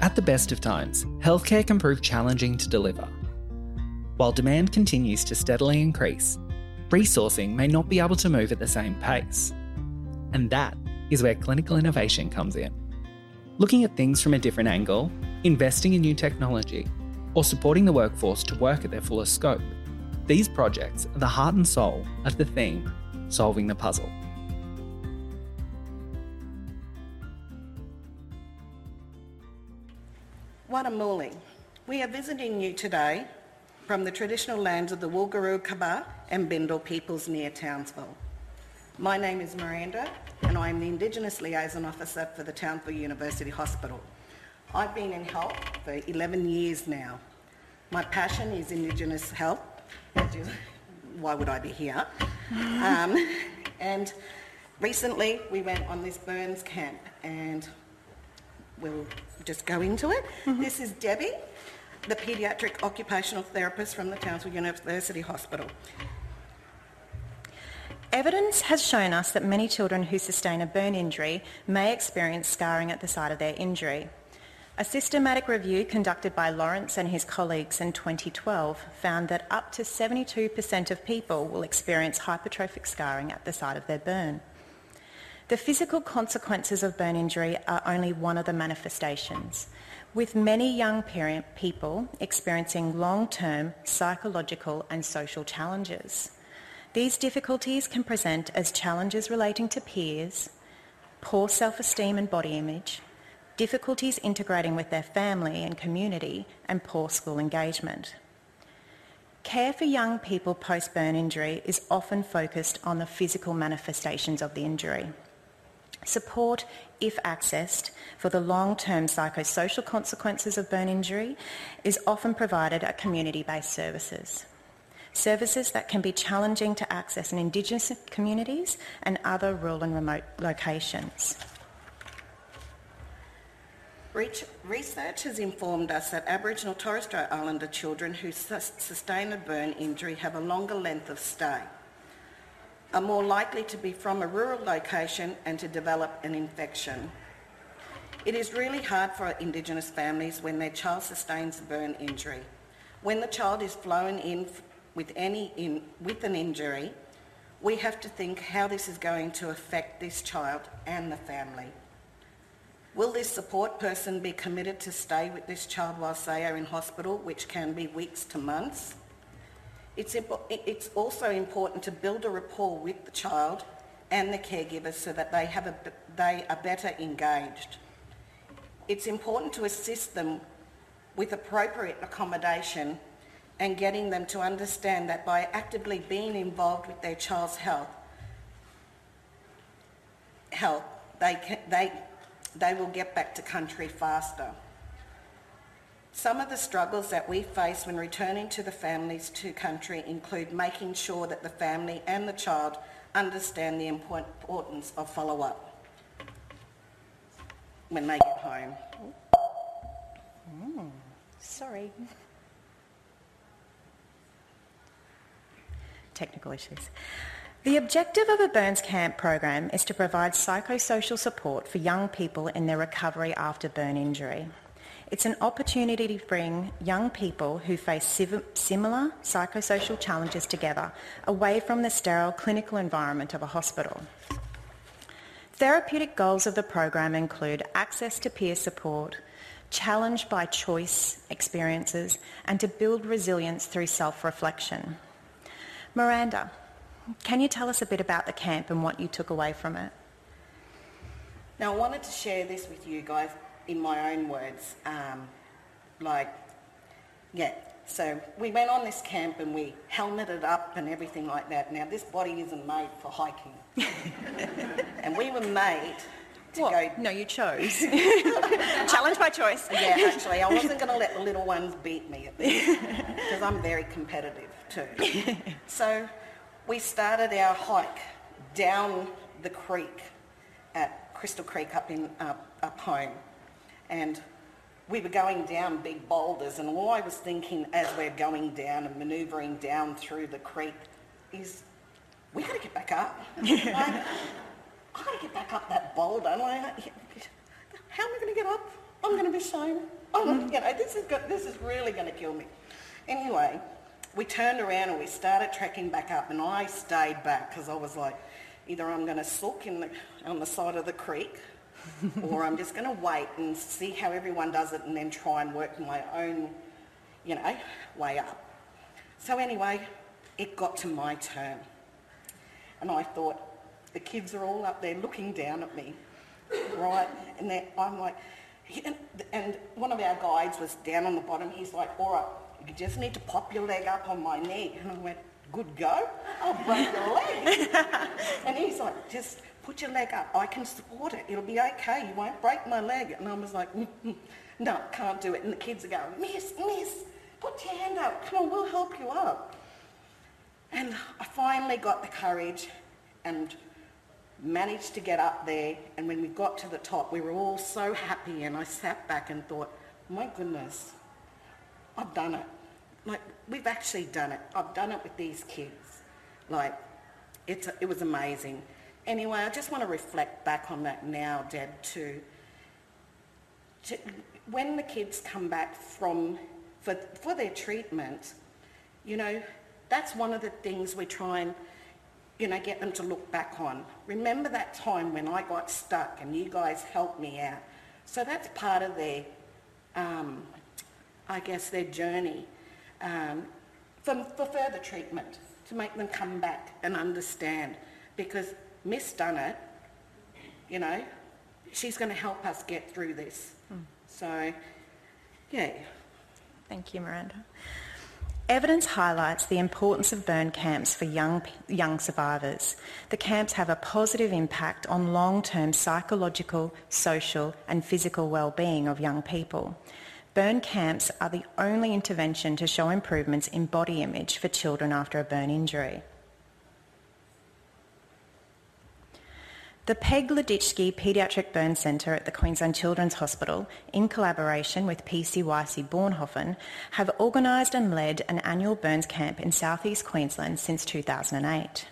At the best of times, healthcare can prove challenging to deliver. While demand continues to steadily increase, resourcing may not be able to move at the same pace. And that is where clinical innovation comes in. Looking at things from a different angle, investing in new technology, or supporting the workforce to work at their fullest scope. These projects are the heart and soul of the theme, solving the puzzle. Watamuli. We are visiting you today from the traditional lands of the Wulgurukaba and Bindal peoples near Townsville. My name is Miranda and I am the Indigenous Liaison Officer for the Townsville University Hospital. I've been in health for 11 years now. My passion is Indigenous health. Why would I be here? Um, and recently we went on this burns camp and we'll just go into it. Mm-hmm. This is Debbie, the paediatric occupational therapist from the Townsville University Hospital. Evidence has shown us that many children who sustain a burn injury may experience scarring at the site of their injury. A systematic review conducted by Lawrence and his colleagues in 2012 found that up to 72% of people will experience hypertrophic scarring at the site of their burn. The physical consequences of burn injury are only one of the manifestations, with many young people experiencing long-term psychological and social challenges. These difficulties can present as challenges relating to peers, poor self-esteem and body image, difficulties integrating with their family and community, and poor school engagement. Care for young people post-burn injury is often focused on the physical manifestations of the injury. Support, if accessed, for the long-term psychosocial consequences of burn injury is often provided at community-based services. Services that can be challenging to access in Indigenous communities and other rural and remote locations. Research has informed us that Aboriginal Torres Strait Islander children who sustain a burn injury have a longer length of stay are more likely to be from a rural location and to develop an infection. It is really hard for Indigenous families when their child sustains a burn injury. When the child is flown in with, any in, with an injury, we have to think how this is going to affect this child and the family. Will this support person be committed to stay with this child whilst they are in hospital, which can be weeks to months? It's, it's also important to build a rapport with the child and the caregivers so that they, have a, they are better engaged. It's important to assist them with appropriate accommodation and getting them to understand that by actively being involved with their child's health, health they, can, they, they will get back to country faster. Some of the struggles that we face when returning to the families to country include making sure that the family and the child understand the importance of follow-up when they get home. Mm, sorry. Technical issues. The objective of a Burns Camp program is to provide psychosocial support for young people in their recovery after burn injury. It's an opportunity to bring young people who face similar psychosocial challenges together away from the sterile clinical environment of a hospital. Therapeutic goals of the program include access to peer support, challenge by choice experiences, and to build resilience through self-reflection. Miranda, can you tell us a bit about the camp and what you took away from it? Now, I wanted to share this with you guys in my own words, um, like, yeah. So we went on this camp and we helmeted up and everything like that. Now this body isn't made for hiking, and we were made to what? go. No, you chose. Challenge by choice. Yeah, actually, I wasn't going to let the little ones beat me at this because I'm very competitive too. so we started our hike down the creek at Crystal Creek up in up, up home and we were going down big boulders and all I was thinking as we're going down and manoeuvring down through the creek is we got to get back up. like, I got to get back up that boulder. Like, how am I going to get up I'm going to be shown. Oh, you know, this is, go- this is really going to kill me. Anyway, we turned around and we started tracking back up and I stayed back because I was like, either I'm going to sook in the, on the side of the creek or I'm just going to wait and see how everyone does it and then try and work my own, you know, way up. So anyway, it got to my turn. And I thought, the kids are all up there looking down at me, right? And I'm like, and one of our guides was down on the bottom. He's like, all right, you just need to pop your leg up on my knee. And I went, good go. I'll break your leg. and he's like, just put your leg up. I can support it. It'll be okay. You won't break my leg. And I was like, no, can't do it. And the kids are going, miss, miss, put your hand up. Come on, we'll help you up. And I finally got the courage and managed to get up there. And when we got to the top, we were all so happy. And I sat back and thought, my goodness, I've done it. Like, we've actually done it. I've done it with these kids. Like, it's, it was amazing. Anyway, I just want to reflect back on that now, Deb, too. To, when the kids come back from, for, for their treatment, you know, that's one of the things we try and, you know, get them to look back on. Remember that time when I got stuck and you guys helped me out. So that's part of their, um, I guess, their journey um, for, for further treatment to make them come back and understand. Because Miss done it, you know, she's going to help us get through this. Mm. So, yeah. Thank you, Miranda. Evidence highlights the importance of burn camps for young, young survivors. The camps have a positive impact on long-term psychological, social and physical well-being of young people. Burn camps are the only intervention to show improvements in body image for children after a burn injury. The Pegg Leditschke Paediatric Burn Centre at the Queensland Children's Hospital, in collaboration with PCYC Bornhoffen, have organised and led an annual burns camp in southeast Queensland since 2008.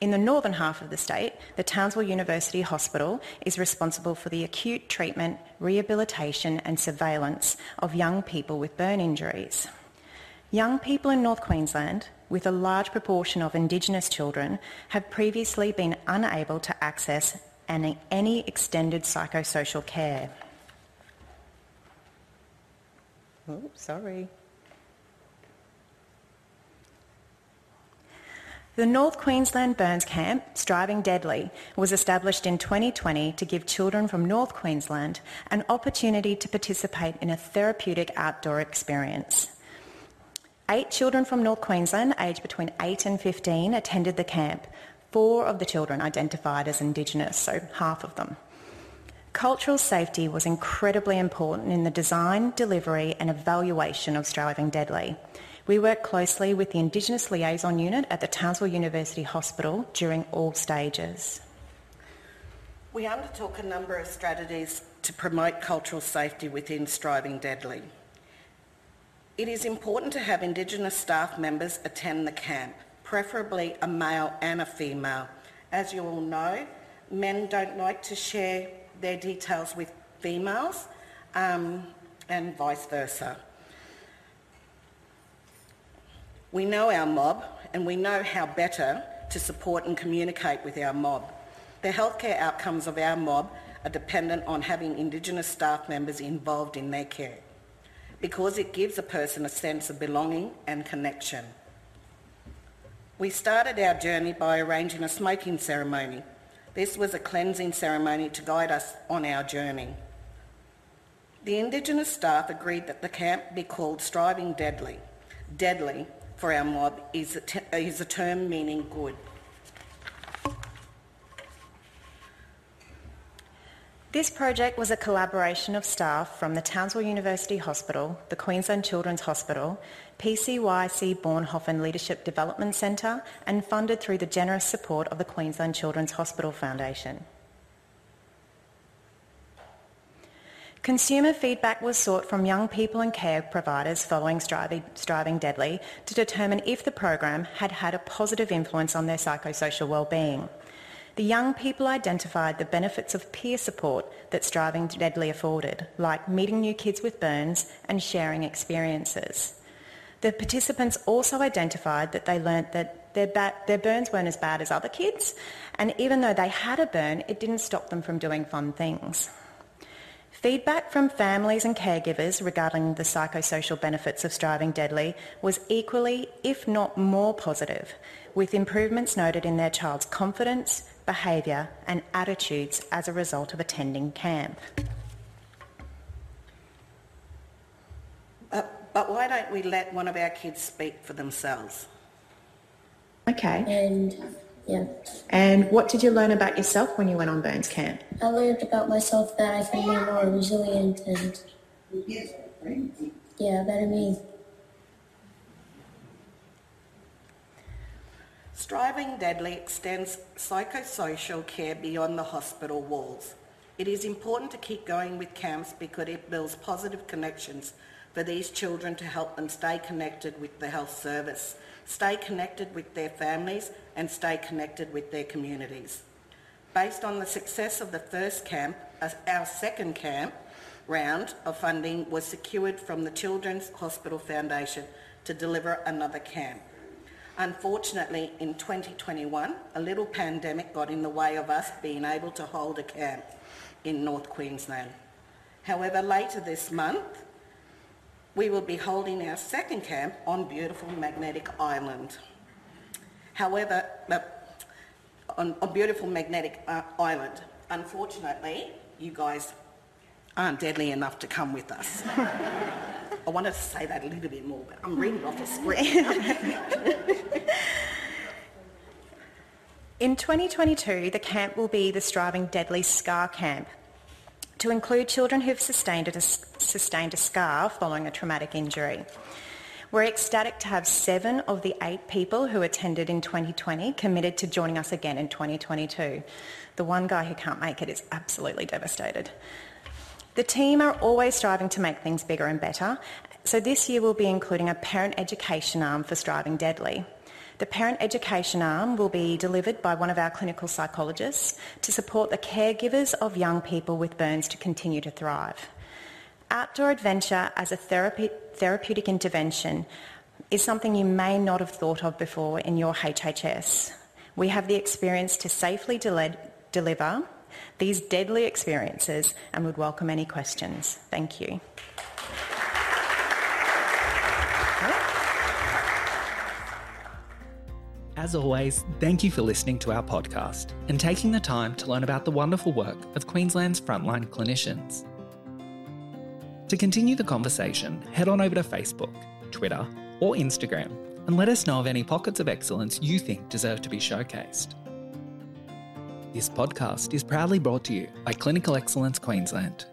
In the northern half of the state, the Townsville University Hospital is responsible for the acute treatment, rehabilitation and surveillance of young people with burn injuries. Young people in North Queensland, with a large proportion of Indigenous children, have previously been unable to access any, extended psychosocial care. Oh, sorry. The North Queensland Burns Camp, Striving Deadly, was established in 2020 to give children from North Queensland an opportunity to participate in a therapeutic outdoor experience. Eight children from North Queensland, aged between 8 and 15, attended the camp. Four of the children identified as Indigenous, so half of them. Cultural safety was incredibly important in the design, delivery and evaluation of Striving Deadly. We worked closely with the Indigenous Liaison Unit at the Townsville University Hospital during all stages. We undertook a number of strategies to promote cultural safety within Striving Deadly. It is important to have Indigenous staff members attend the camp, preferably a male and a female. As you all know, men don't like to share their details with females um, and vice versa. We know our mob and we know how better to support and communicate with our mob. The healthcare outcomes of our mob are dependent on having Indigenous staff members involved in their care because it gives a person a sense of belonging and connection. We started our journey by arranging a smoking ceremony. This was a cleansing ceremony to guide us on our journey. The Indigenous staff agreed that the camp be called Striving Deadly. Deadly for our mob is a, t- is a term meaning good. This project was a collaboration of staff from the Townsville University Hospital, the Queensland Children's Hospital, PCYC Bornhoffen Leadership Development Centre and funded through the generous support of the Queensland Children's Hospital Foundation. Consumer feedback was sought from young people and care providers following Striving, Deadly to determine if the program had had a positive influence on their psychosocial well-being. The young people identified the benefits of peer support that Striving Deadly afforded, like meeting new kids with burns and sharing experiences. The participants also identified that they learnt that their, ba- their burns weren't as bad as other kids, and even though they had a burn, it didn't stop them from doing fun things. Feedback from families and caregivers regarding the psychosocial benefits of striving deadly was equally, if not more positive, with improvements noted in their child's confidence, behaviour and attitudes as a result of attending camp. Uh, but why don't we let one of our kids speak for themselves? Okay. And yeah, And what did you learn about yourself when you went on Burns Camp? I learned about myself that I can be more resilient and yeah, better me. Striving Deadly extends psychosocial care beyond the hospital walls. It is important to keep going with camps because it builds positive connections for these children to help them stay connected with the health service, stay connected with their families and stay connected with their communities. Based on the success of the first camp, uh, our second camp round of funding was secured from the Children's Hospital Foundation to deliver another camp. Unfortunately, in 2021, a little pandemic got in the way of us being able to hold a camp in North Queensland. However, later this month, we will be holding our second camp on beautiful Magnetic Island. However, uh, on, on beautiful Magnetic uh, Island, unfortunately, you guys aren't deadly enough to come with us. I wanted to say that a little bit more, but I'm reading off a script. In 2022, the camp will be the Striving Deadly Scar Camp to include children who've sustained a, sustained a scar following a traumatic injury. We're ecstatic to have seven of the eight people who attended in 2020 committed to joining us again in 2022. The one guy who can't make it is absolutely devastated. The team are always striving to make things bigger and better, so this year we'll be including a parent education arm for Striving Deadly. The parent education arm will be delivered by one of our clinical psychologists to support the caregivers of young people with burns to continue to thrive. Outdoor adventure as a therapy, therapeutic intervention is something you may not have thought of before in your HHS. We have the experience to safely deliver these deadly experiences and would welcome any questions. Thank you. As always, thank you for listening to our podcast and taking the time to learn about the wonderful work of Queensland's frontline clinicians. To continue the conversation, head on over to Facebook, Twitter, or Instagram and let us know of any pockets of excellence you think deserve to be showcased. This podcast is proudly brought to you by Clinical Excellence Queensland.